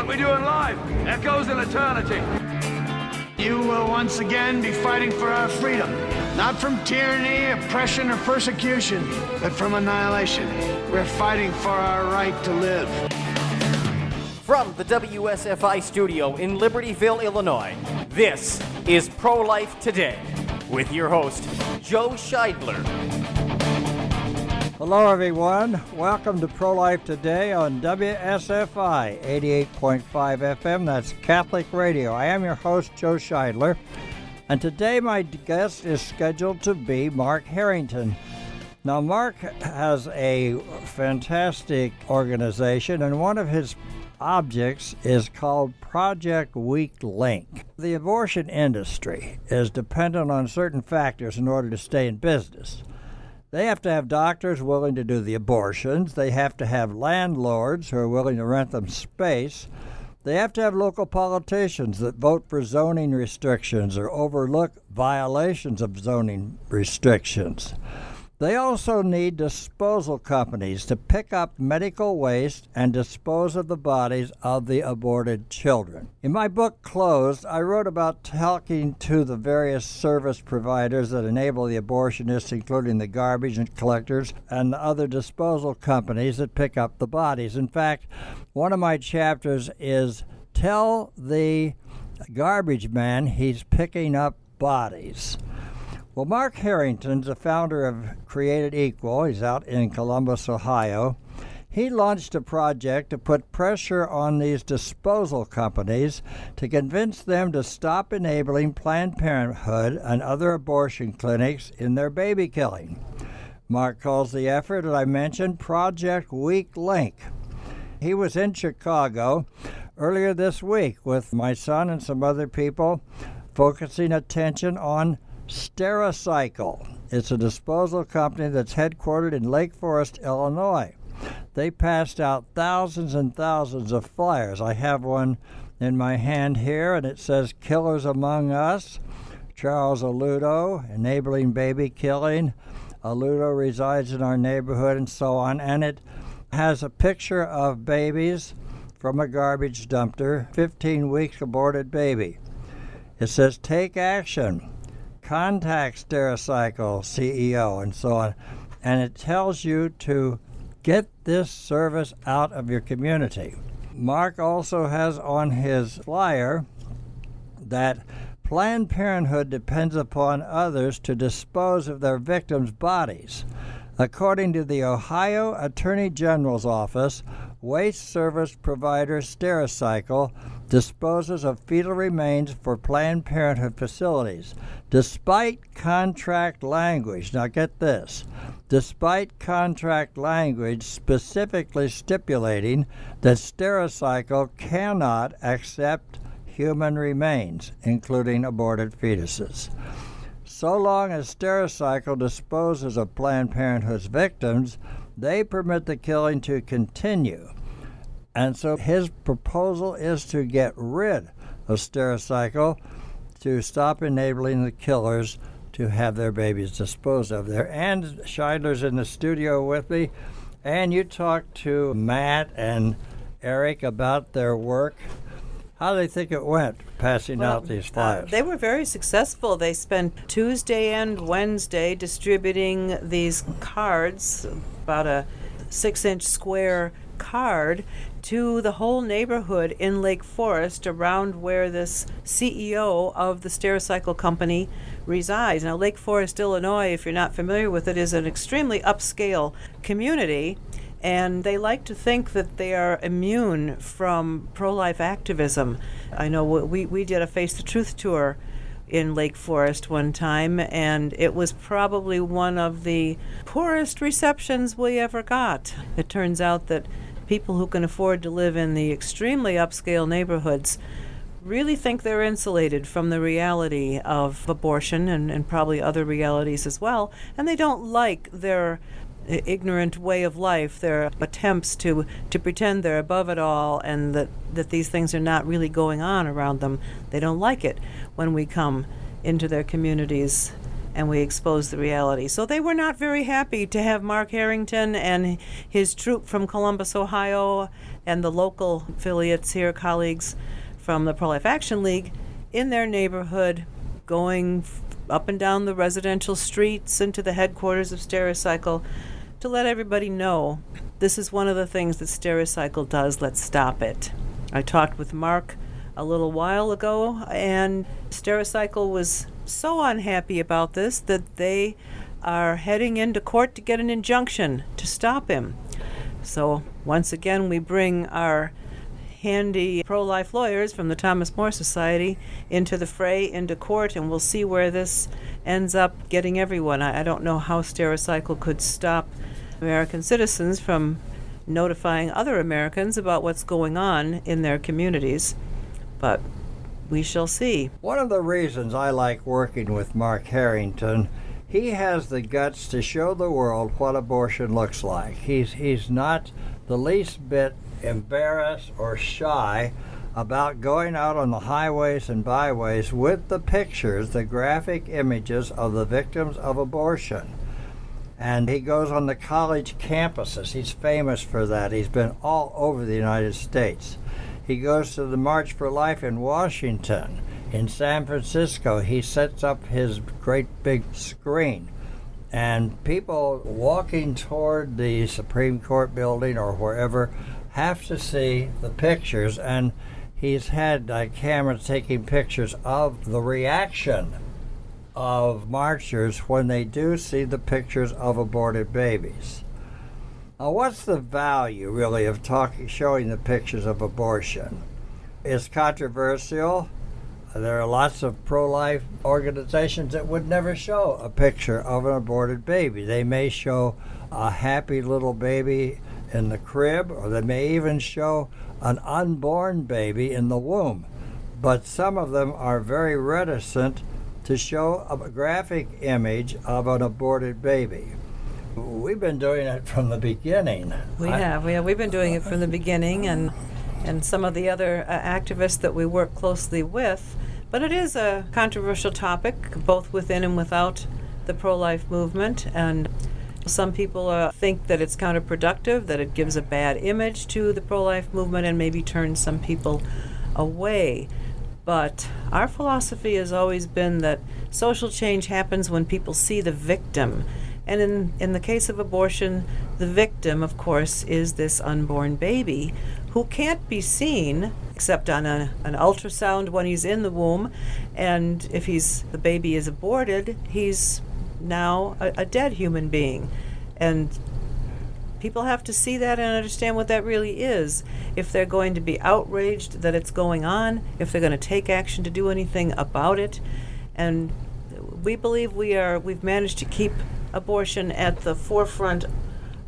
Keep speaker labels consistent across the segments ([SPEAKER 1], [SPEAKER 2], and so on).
[SPEAKER 1] What we do in life echoes in eternity.
[SPEAKER 2] You will once again be fighting for our freedom. Not from tyranny, oppression, or persecution, but from annihilation. We're fighting for our right to live.
[SPEAKER 3] From the WSFI studio in Libertyville, Illinois, this is Pro Life Today with your host, Joe Scheidler.
[SPEAKER 4] Hello, everyone. Welcome to Pro Life Today on WSFI 88.5 FM. That's Catholic Radio. I am your host, Joe Scheidler. And today, my guest is scheduled to be Mark Harrington. Now, Mark has a fantastic organization, and one of his objects is called Project Weak Link. The abortion industry is dependent on certain factors in order to stay in business. They have to have doctors willing to do the abortions. They have to have landlords who are willing to rent them space. They have to have local politicians that vote for zoning restrictions or overlook violations of zoning restrictions. They also need disposal companies to pick up medical waste and dispose of the bodies of the aborted children. In my book Closed, I wrote about talking to the various service providers that enable the abortionists, including the garbage and collectors and the other disposal companies that pick up the bodies. In fact, one of my chapters is Tell the garbage man he's picking up bodies. Well, Mark Harrington's the founder of Created Equal. He's out in Columbus, Ohio. He launched a project to put pressure on these disposal companies to convince them to stop enabling Planned Parenthood and other abortion clinics in their baby killing. Mark calls the effort that I mentioned Project Weak Link. He was in Chicago earlier this week with my son and some other people, focusing attention on Stericycle. It's a disposal company that's headquartered in Lake Forest, Illinois. They passed out thousands and thousands of flyers. I have one in my hand here, and it says Killers Among Us, Charles Alutto, enabling baby killing. Alutto resides in our neighborhood, and so on. And it has a picture of babies from a garbage dumpster, 15 weeks aborted baby. It says, Take action contact Stericycle CEO and so on, and it tells you to get this service out of your community. Mark also has on his flyer that Planned Parenthood depends upon others to dispose of their victims' bodies. According to the Ohio Attorney General's office, waste service provider Stericycle disposes of fetal remains for Planned Parenthood facilities, despite contract language. Now, get this despite contract language specifically stipulating that Stericycle cannot accept human remains, including aborted fetuses. So long as Stericycle disposes of Planned Parenthood's victims, they permit the killing to continue. And so his proposal is to get rid of Stericycle to stop enabling the killers to have their babies disposed of there. And Scheidler's in the studio with me. And you talked to Matt and Eric about their work. How do they think it went passing
[SPEAKER 5] Well,
[SPEAKER 4] out these
[SPEAKER 5] uh,
[SPEAKER 4] flyers?
[SPEAKER 5] they were very successful. They spent Tuesday and Wednesday distributing these cards, about a six inch square card, to the whole neighborhood in Lake Forest around where this CEO of the Stericycle Company resides. Now, Lake Forest, Illinois, if you're not familiar with it, is an extremely upscale community. And they like to think that they are immune from pro life activism. I know we, we did a Face the Truth tour in Lake Forest one time, and it was probably one of the poorest receptions we ever got. It turns out that people who can afford to live in the extremely upscale neighborhoods really think they're insulated from the reality of abortion and, and probably other realities as well, and they don't like their ignorant way of life, their attempts to, to pretend they're above it all and that, that these things are not really going on around them. They don't like it when we come into their communities and we expose the reality. So they were not very happy to have Mark Harrington and his troop from Columbus, Ohio, and the local affiliates here, colleagues from the Pro Life Action League, in their neighborhood, going up and down the residential streets into the headquarters of Stericycle to let everybody know this is one of the things that Stericycle does. Let's stop it. I talked with Mark a little while ago, and Stericycle was so unhappy about this that they are heading into court to get an injunction to stop him. So, once again, we bring our handy pro life lawyers from the Thomas More Society into the fray, into court, and we'll see where this ends up getting everyone. I, I don't know how Stericycle could stop American citizens from notifying other Americans about what's going on in their communities, but we shall see.
[SPEAKER 4] One of the reasons I like working with Mark Harrington, he has the guts to show the world what abortion looks like. He's he's not the least bit embarrassed or shy about going out on the highways and byways with the pictures, the graphic images of the victims of abortion. And he goes on the college campuses. He's famous for that. He's been all over the United States. He goes to the March for Life in Washington. In San Francisco, he sets up his great big screen. And people walking toward the Supreme Court building or wherever have to see the pictures. And he's had uh, cameras taking pictures of the reaction of marchers when they do see the pictures of aborted babies. Now, what's the value really of talking, showing the pictures of abortion? It's controversial. There are lots of pro life organizations that would never show a picture of an aborted baby. They may show a happy little baby in the crib, or they may even show an unborn baby in the womb. But some of them are very reticent to show a graphic image of an aborted baby. We've been doing it from the beginning.
[SPEAKER 5] We
[SPEAKER 4] I-
[SPEAKER 5] have. We have. We've been doing it from the beginning, and and some of the other uh, activists that we work closely with. But it is a controversial topic, both within and without the pro-life movement, and some people uh, think that it's counterproductive, that it gives a bad image to the pro-life movement, and maybe turns some people away. But our philosophy has always been that social change happens when people see the victim. And in, in the case of abortion, the victim, of course, is this unborn baby who can't be seen except on a, an ultrasound when he's in the womb. And if he's the baby is aborted, he's now a, a dead human being. And people have to see that and understand what that really is if they're going to be outraged that it's going on if they're going to take action to do anything about it and we believe we are we've managed to keep abortion at the forefront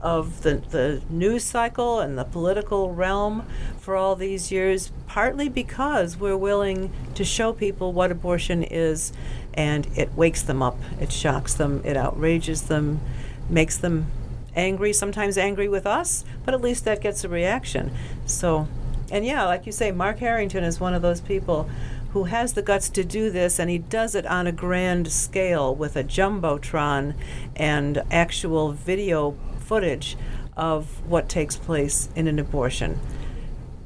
[SPEAKER 5] of the, the news cycle and the political realm for all these years, partly because we're willing to show people what abortion is and it wakes them up, it shocks them, it outrages them, makes them angry, sometimes angry with us, but at least that gets a reaction. So, and yeah, like you say, Mark Harrington is one of those people who has the guts to do this, and he does it on a grand scale with a jumbotron and actual video footage of what takes place in an abortion.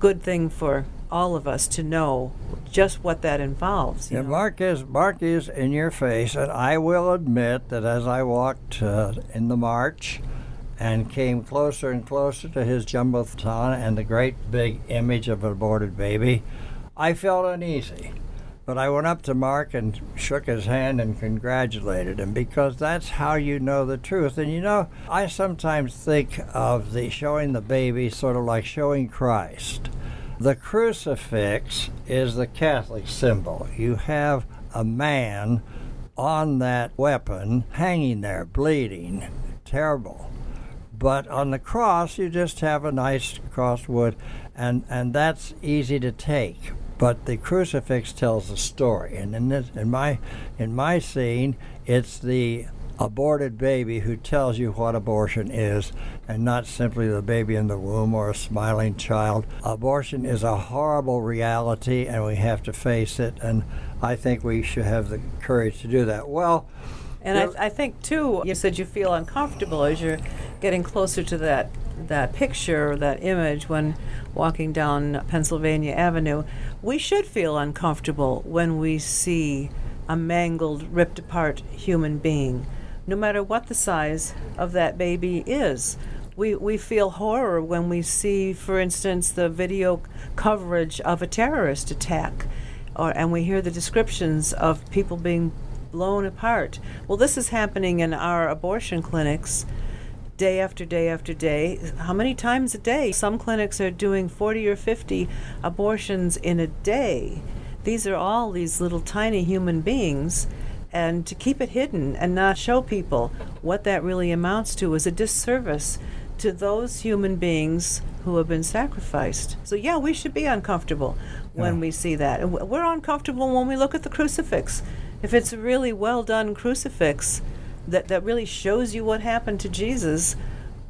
[SPEAKER 5] Good thing for all of us to know just what that involves. you
[SPEAKER 4] Yeah. Mark is Mark is in your face, and I will admit that as I walked uh, in the march and came closer and closer to his jumbotron and the great big image of an aborted baby, I felt uneasy. But I went up to Mark and shook his hand and congratulated him because that's how you know the truth. And you know, I sometimes think of the showing the baby sort of like showing Christ. The crucifix is the Catholic symbol. You have a man on that weapon hanging there, bleeding. Terrible. But on the cross, you just have a nice cross wood, and, and that's easy to take. But the crucifix tells a story, and in this, in my, in my scene, it's the aborted baby who tells you what abortion is, and not simply the baby in the womb or a smiling child. Abortion is a horrible reality, and we have to face it. And I think we should have the courage to do that. Well,
[SPEAKER 5] And I, I think too, you said you feel uncomfortable as you're getting closer to that that picture, that image when walking down Pennsylvania Avenue. We should feel uncomfortable when we see a mangled, ripped apart human being, no matter what the size of that baby is. We, we feel horror when we see, for instance, the video coverage of a terrorist attack, or, and we hear the descriptions of people being blown apart. Well, this is happening in our abortion clinics day after day after day. How many times a day? Some clinics are doing 40 or 50 abortions in a day. These are all these little tiny human beings. And to keep it hidden and not show people what that really amounts to is a disservice to those human beings who have been sacrificed. So, yeah, we should be uncomfortable when
[SPEAKER 4] Yeah.
[SPEAKER 5] we see that. And We're uncomfortable when we look at the crucifix. If it's a really well done crucifix that, that really shows you what happened to Jesus,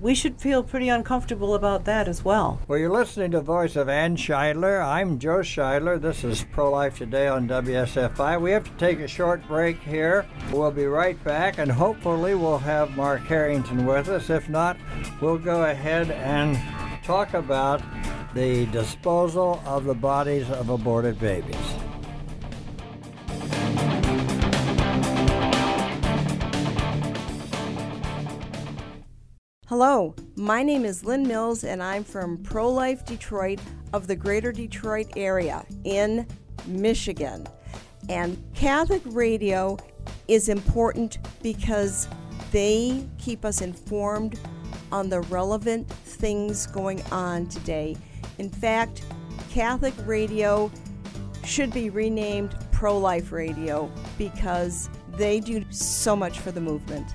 [SPEAKER 5] we should feel pretty uncomfortable about that as well.
[SPEAKER 4] Well, you're listening to the voice of Ann Scheidler. I'm Joe Scheidler. This is Pro Life Today on WSFI. We have to take a short break here. We'll be right back, and hopefully, we'll have Mark Harrington with us. If not, we'll go ahead and talk about the disposal of the bodies of aborted babies.
[SPEAKER 6] Hello, my name is Lynn Mills, and I'm from Pro Life Detroit of the greater Detroit area in Michigan. And Catholic radio is important because they keep us informed on the relevant things going on today. In fact, Catholic radio should be renamed Pro Life Radio because they do so much for the movement.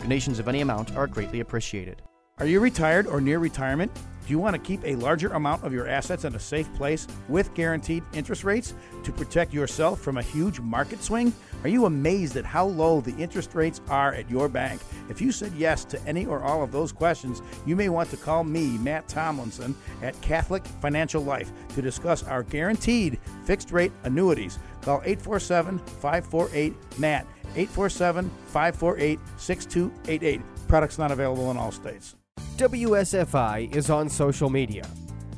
[SPEAKER 3] Donations of any amount are greatly appreciated.
[SPEAKER 7] Are you retired or near retirement? Do you want to keep a larger amount of your assets in a safe place with guaranteed interest rates to protect yourself from a huge market swing? Are you amazed at how low the interest rates are at your bank? If you said yes to any or all of those questions, you may want to call me, Matt Tomlinson, at Catholic Financial Life to discuss our guaranteed fixed rate annuities. Call 847 548 MATT, 847 548 6288. Products not available in all states.
[SPEAKER 8] WSFI is on social media.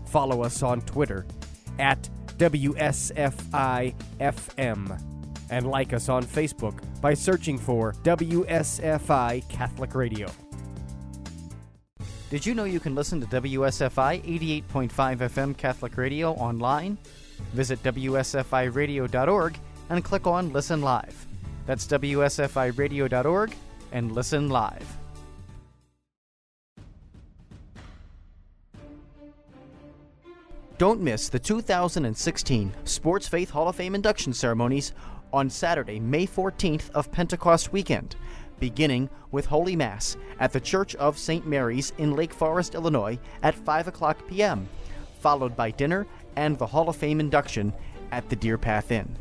[SPEAKER 8] Follow us on Twitter at WSFIFM and like us on Facebook by searching for WSFI Catholic Radio.
[SPEAKER 3] Did you know you can listen to WSFI 88.5 FM Catholic Radio online? Visit WSFIRadio.org and click on Listen Live. That's WSFIRadio.org and listen live. Don't miss the 2016 Sports Faith Hall of Fame induction ceremonies on Saturday, May 14th of Pentecost weekend, beginning with Holy Mass at the Church of St. Mary's in Lake Forest, Illinois at 5 o'clock p.m., followed by dinner and the Hall of Fame induction at the Deer Path Inn.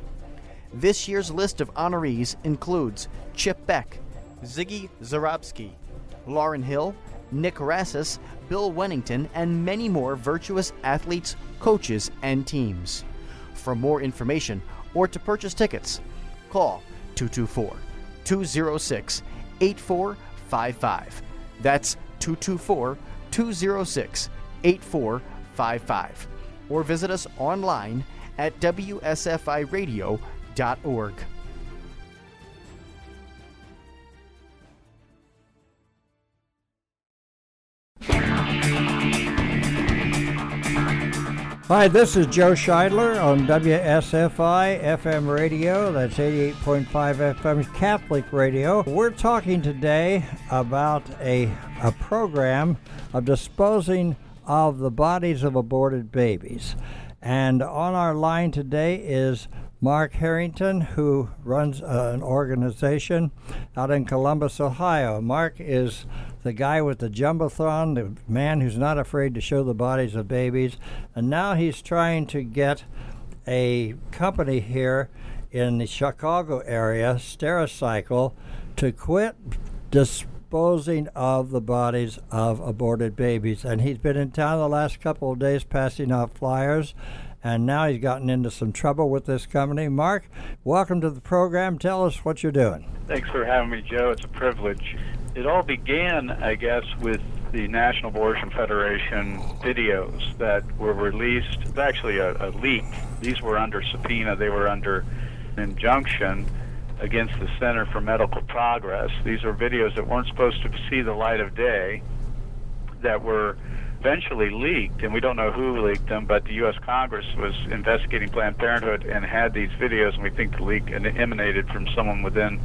[SPEAKER 3] This year's list of honorees includes Chip Beck, Ziggy Czarobski, Lauren Hill, Nick Rassas, Bill Wennington, and many more virtuous athletes, coaches, and teams. For more information or to purchase tickets, call 224 206 8455. That's 224 206 8455. Or visit us online at WSFIRadio.org.
[SPEAKER 4] Hi, this is Joe Scheidler on WSFI FM radio. That's 88.5 FM Catholic radio. We're talking today about a, a program of disposing of the bodies of aborted babies. And on our line today is Mark Harrington, who runs uh, an organization out in Columbus, Ohio. Mark is the guy with the Jumbotron, the man who's not afraid to show the bodies of babies. And now he's trying to get a company here in the Chicago area, Stericycle, to quit disposing of the bodies of aborted babies. And he's been in town the last couple of days passing out flyers and now he's gotten into some trouble with this company. Mark, welcome to the program. Tell us what you're doing.
[SPEAKER 9] Thanks for having me, Joe. It's a privilege. It all began, I guess, with the National Abortion Federation videos that were released. It's actually a, a leak. These were under subpoena, they were under injunction against the Center for Medical Progress. These are videos that weren't supposed to see the light of day that were eventually leaked, and we don't know who leaked them, but the U.S. Congress was investigating Planned Parenthood and had these videos, and we think the leak emanated from someone within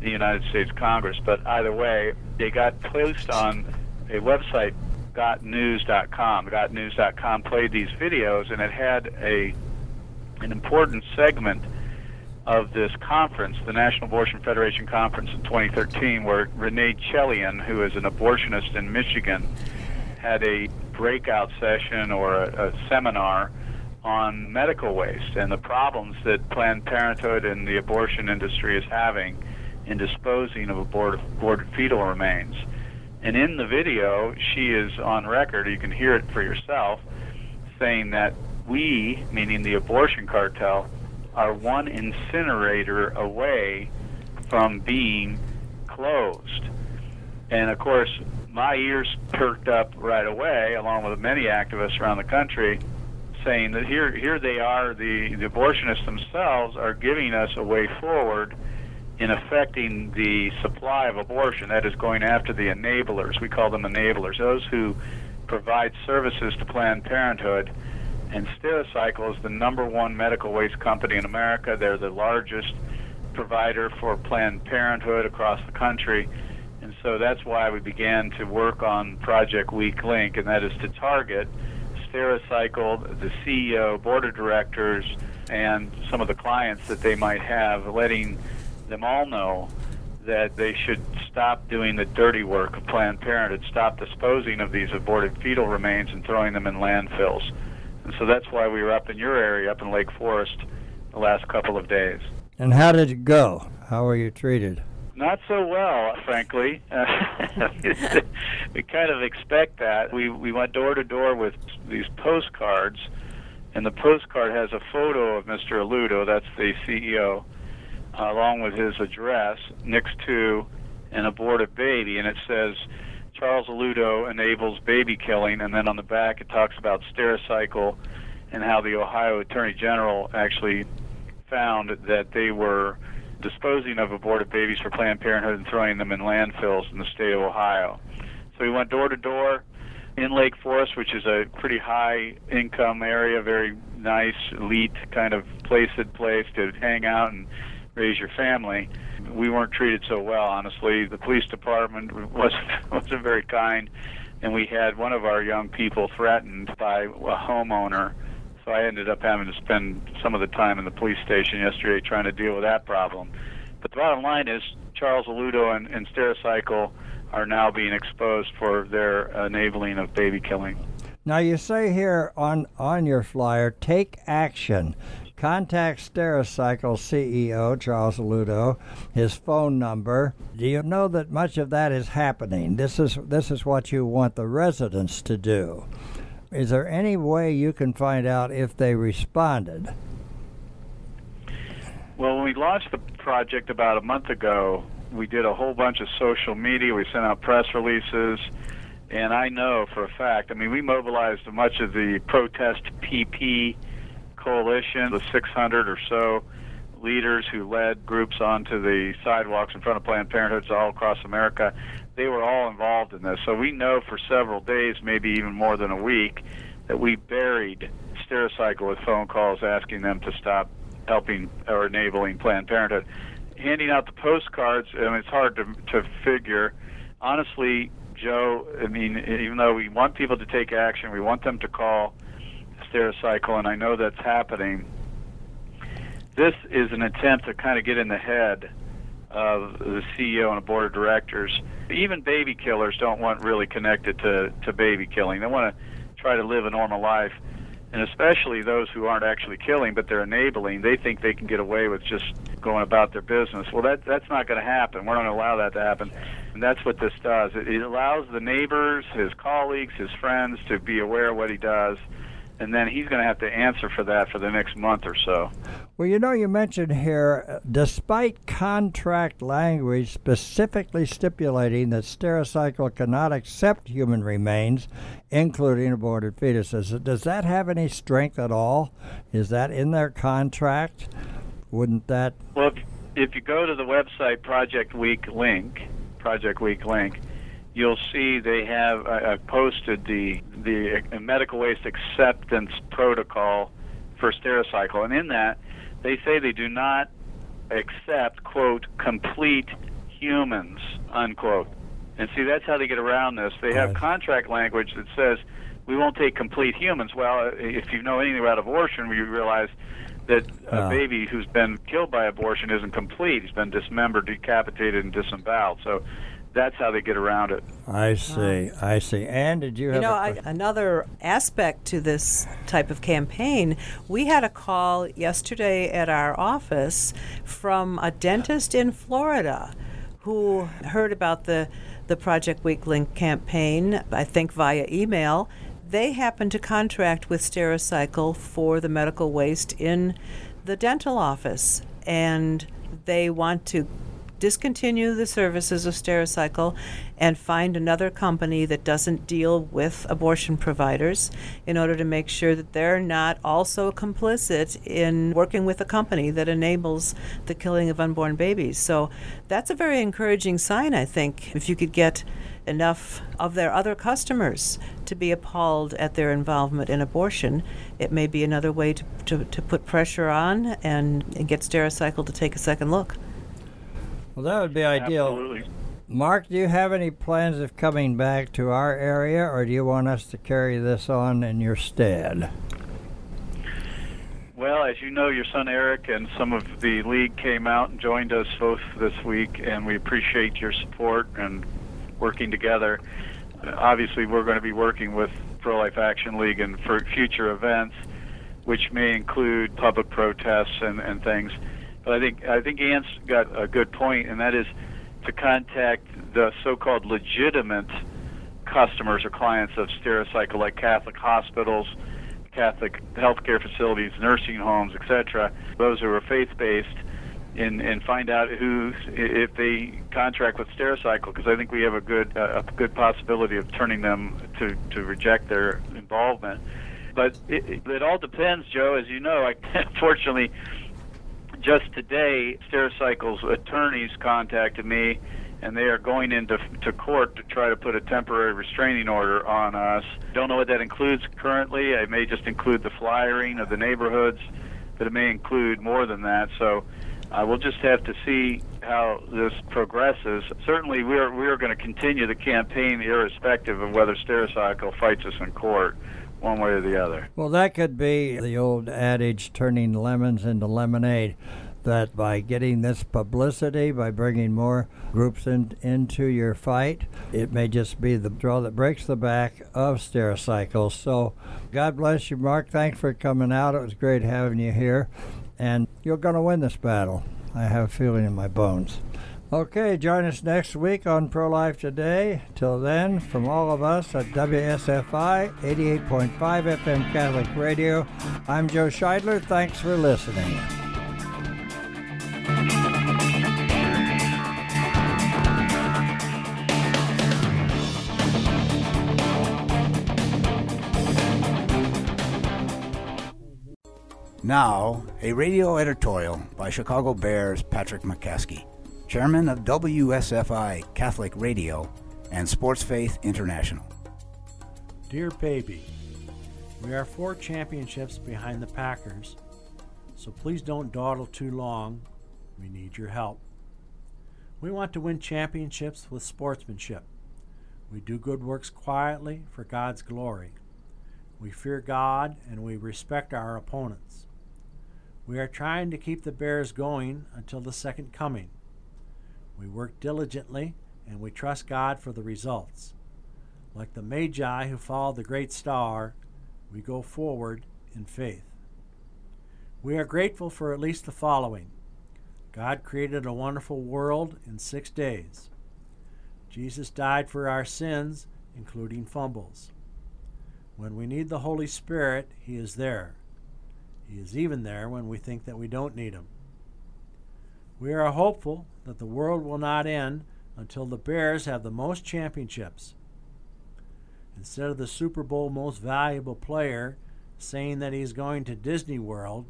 [SPEAKER 9] the United States Congress. But either way, they got placed on a website, gotnews.com. Gotnews.com played these videos, and it had a an important segment of this conference, the National Abortion Federation conference in 2013, where Renee Chelian, who is an abortionist in Michigan, had a breakout session or a, a seminar on medical waste and the problems that Planned Parenthood and the abortion industry is having in disposing of aborted, aborted fetal remains. And in the video, she is on record, you can hear it for yourself, saying that we, meaning the abortion cartel, are one incinerator away from being closed. And of course, my ears perked up right away, along with many activists around the country, saying that here, here they are, the, the abortionists themselves are giving us a way forward in affecting the supply of abortion. That is going after the enablers. We call them enablers, those who provide services to Planned Parenthood. And Stericycle is the number one medical waste company in America. They're the largest provider for Planned Parenthood across the country and so that's why we began to work on Project Weak Link, and that is to target Stericycle, the CEO, board of directors, and some of the clients that they might have, letting them all know that they should stop doing the dirty work of Planned Parenthood, stop disposing of these aborted fetal remains and throwing them in landfills. And so that's why we were up in your area, up in Lake Forest, the last couple of days.
[SPEAKER 4] And how did it go? How were you treated?
[SPEAKER 9] Not so well, frankly. we kind of expect that. We we went door to door with these postcards, and the postcard has a photo of Mr. Alutto, that's the CEO, uh, along with his address next to an aborted baby, and it says Charles Alutto enables baby killing, and then on the back it talks about Stericycle and how the Ohio Attorney General actually found that they were disposing of aborted babies for Planned Parenthood and throwing them in landfills in the state of Ohio. So we went door to door in Lake Forest, which is a pretty high income area, very nice, elite kind of placid place to hang out and raise your family. We weren't treated so well, honestly. The police department wasn't wasn't very kind, and we had one of our young people threatened by a homeowner so I ended up having to spend some of the time in the police station yesterday trying to deal with that problem. But the bottom line is Charles Alutto and, and Stericycle are now being exposed for their enabling of baby killing.
[SPEAKER 4] Now you say here on on your flyer, take action. Contact Stericycle CEO Charles Ludo, his phone number. Do you know that much of that is happening? This is this is what you want the residents to do. Is there any way you can find out if they responded?
[SPEAKER 9] Well, when we launched the project about a month ago, we did a whole bunch of social media. We sent out press releases. And I know for a fact, I mean, we mobilized much of the protest PP coalition, the 600 or so leaders who led groups onto the sidewalks in front of Planned Parenthoods all across America they were all involved in this. So we know for several days, maybe even more than a week, that we buried Stericycle with phone calls asking them to stop helping or enabling Planned Parenthood. Handing out the postcards, I mean, it's hard to to figure. Honestly, Joe, I mean, even though we want people to take action, we want them to call Stericycle, and I know that's happening. this is an attempt to kind of get in the head of the CEO and the board of directors. Even baby killers don't want really connected to, to baby killing. They want to try to live a normal life. And especially those who aren't actually killing, but they're enabling, they think they can get away with just going about their business. Well, that that's not going to happen. We're not going to allow that to happen. And that's what this does. It, it allows the neighbors, his colleagues, his friends to be aware of what he does and then he's going to have to answer for that for the next month or so.
[SPEAKER 4] Well, you know, you mentioned here, despite contract language specifically stipulating that Stericycle cannot accept human remains, including aborted fetuses, does that have any strength at all? Is that in their contract? Wouldn't that?
[SPEAKER 9] Well, if, if you go to the website Project Weak Link, Project Weak Link, you'll see they have uh, posted the the medical waste acceptance protocol for Stericycle, and in that they say they do not accept quote complete humans unquote. And see, that's how they get around this. They have contract language that says we won't take complete humans. Well, if you know anything about abortion, you realize that a baby who's been killed by abortion isn't complete. He's been dismembered, decapitated, and disemboweled. So that's how they get around it.
[SPEAKER 4] I see. I see. And did you have
[SPEAKER 5] you know
[SPEAKER 4] a
[SPEAKER 5] I, another aspect to this type of campaign? We had a call yesterday at our office from a dentist in Florida who heard about the the Project Weak Link campaign. I think via email. They happen to contract with Stericycle for the medical waste in the dental office, and they want to discontinue the services of Stericycle and find another company that doesn't deal with abortion providers in order to make sure that they're not also complicit in working with a company that enables the killing of unborn babies. So that's a very encouraging sign, I think, if you could get enough of their other customers to be appalled at their involvement in abortion, it may be another way to, to, to put pressure on and, and get Stericycle to take a second look.
[SPEAKER 4] Well, that would be ideal.
[SPEAKER 9] Absolutely.
[SPEAKER 4] Mark, do you have any plans of coming back to our area, or do you want us to carry this on in your stead?
[SPEAKER 9] Well, as you know, your son Eric and some of the league came out and joined us both this week, and we appreciate your support and working together. Obviously, we're going to be working with Pro Life Action League and for future events, which may include public protests and, and things. But I think I think Ann's got a good point, and that is to contact the so-called legitimate customers or clients of Stericycle, like Catholic hospitals, Catholic healthcare facilities, nursing homes, etc. Those who are faith-based, and and find out who if they contract with Stericycle, because I think we have a good uh, a good possibility of turning them to to reject their involvement. But it, it, all depends, Joe. As you know, I fortunately just today, Stericycle's attorneys contacted me, and they are going into to court to try to put a temporary restraining order on us. Don't know what that includes currently. It may just include the flyering of the neighborhoods, but it may include more than that. So uh, we'll just have to see how this progresses. Certainly, we're we're going to continue the campaign, irrespective of whether Stericycle fights us in court one way or the other.
[SPEAKER 4] Well, that could be the old adage turning lemons into lemonade. That by getting this publicity, by bringing more groups in, into your fight, it may just be the draw that breaks the back of Stericycle. So, God bless you, Mark. Thanks for coming out. It was great having you here. And you're going to win this battle. I have a feeling in my bones. Okay, join us next week on Pro Life Today. Till then, from all of us at WSFI 88.5 FM Catholic Radio, I'm Joe Scheidler. Thanks for listening.
[SPEAKER 10] Now, a radio editorial by Chicago Bears Patrick McCaskey chairman of WSFI Catholic Radio and Sports Faith International.
[SPEAKER 11] Dear baby, we are four championships behind the Packers, so please don't dawdle too long. We need your help. We want to win championships with sportsmanship. We do good works quietly for God's glory. We fear God and we respect our opponents. We are trying to keep the Bears going until the second coming. We work diligently and we trust God for the results. Like the Magi who followed the great star, we go forward in faith. We are grateful for at least the following God created a wonderful world in six days. Jesus died for our sins, including fumbles. When we need the Holy Spirit, He is there. He is even there when we think that we don't need Him. We are hopeful that the world will not end until the Bears have the most championships. Instead of the Super Bowl most valuable player saying that he's going to Disney World,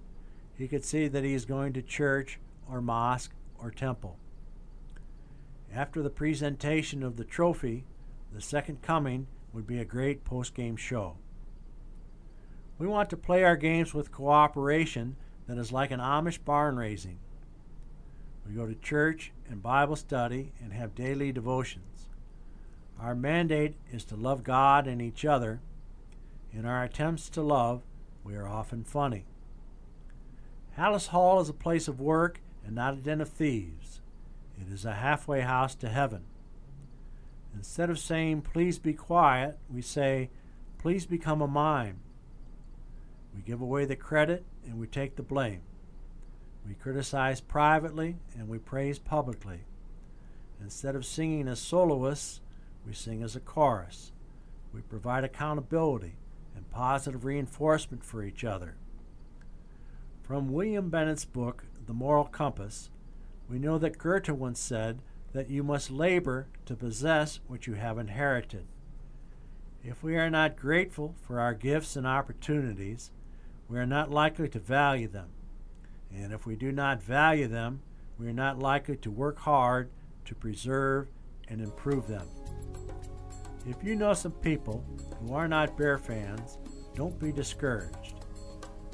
[SPEAKER 11] he could see that he's going to church or mosque or temple. After the presentation of the trophy, the second coming would be a great post game show. We want to play our games with cooperation that is like an Amish barn raising. We go to church and Bible study and have daily devotions. Our mandate is to love God and each other. In our attempts to love, we are often funny. Halas Hall is a place of work and not a den of thieves. It is a halfway house to heaven. Instead of saying, please be quiet, we say, please become a mime. We give away the credit and we take the blame. We criticize privately and we praise publicly. Instead of singing as soloists, we sing as a chorus. We provide accountability and positive reinforcement for each other. From William Bennett's book, The Moral Compass, we know that Goethe once said that you must labor to possess what you have inherited. If we are not grateful for our gifts and opportunities, we are not likely to value them. And if we do not value them, we are not likely to work hard to preserve and improve them. If you know some people who are not Bear fans, don't be discouraged.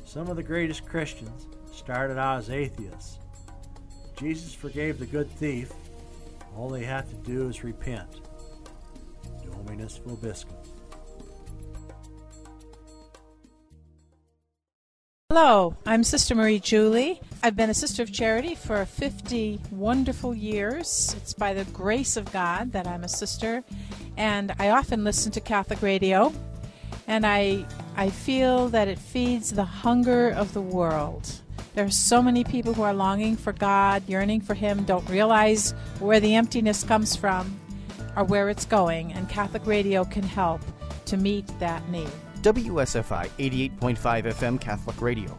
[SPEAKER 11] Some of the greatest Christians started out as atheists. Jesus forgave the good thief. All they have to do is repent. Dominus Vobiscum.
[SPEAKER 12] Hello, I'm Sister Marie Julie. I've been a sister of charity for 50 wonderful years. It's by the grace of God that I'm a sister, and I often listen to Catholic radio, and I I feel that it feeds the hunger of the world. There are so many people who are longing for God, yearning for Him, don't realize where the emptiness comes from or where it's going, and Catholic radio can help to meet that need.
[SPEAKER 3] WSFI 88.5 FM Catholic Radio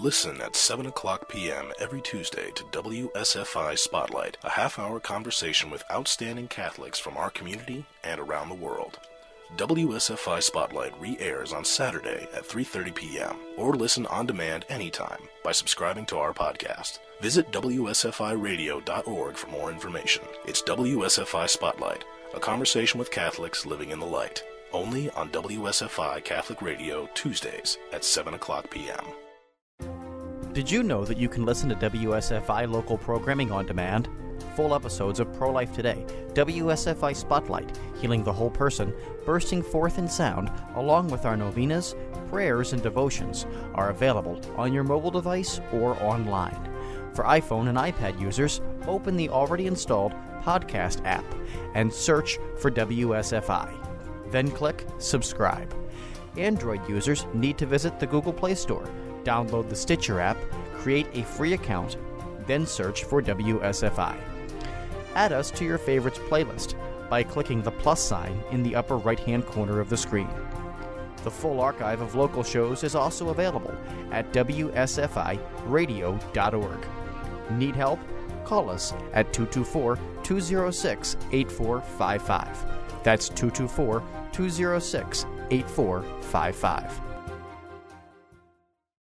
[SPEAKER 13] Listen at 7 o'clock p.m. every Tuesday to WSFI Spotlight, a half hour conversation with outstanding Catholics from our community and around the world. WSFI Spotlight re-airs on Saturday at 3:30 p.m. or listen on demand anytime by subscribing to our podcast. Visit wsfiradio.org for more information. It's WSFI Spotlight, a conversation with Catholics living in the light. Only on WSFI Catholic Radio Tuesdays at 7 o'clock p.m.
[SPEAKER 3] Did you know that you can listen to WSFI local programming on demand? Full episodes of Pro Life Today, WSFI Spotlight, Healing the Whole Person, bursting forth in sound, along with our novenas, prayers, and devotions, are available on your mobile device or online. For iPhone and iPad users, open the already installed podcast app and search for WSFI. Then click subscribe. Android users need to visit the Google Play Store, download the Stitcher app, create a free account, then search for WSFI. Add us to your favorites playlist by clicking the plus sign in the upper right hand corner of the screen. The full archive of local shows is also available at WSFIRadio.org. Need help? Call us at 224 206 8455. That's 224 206 8455.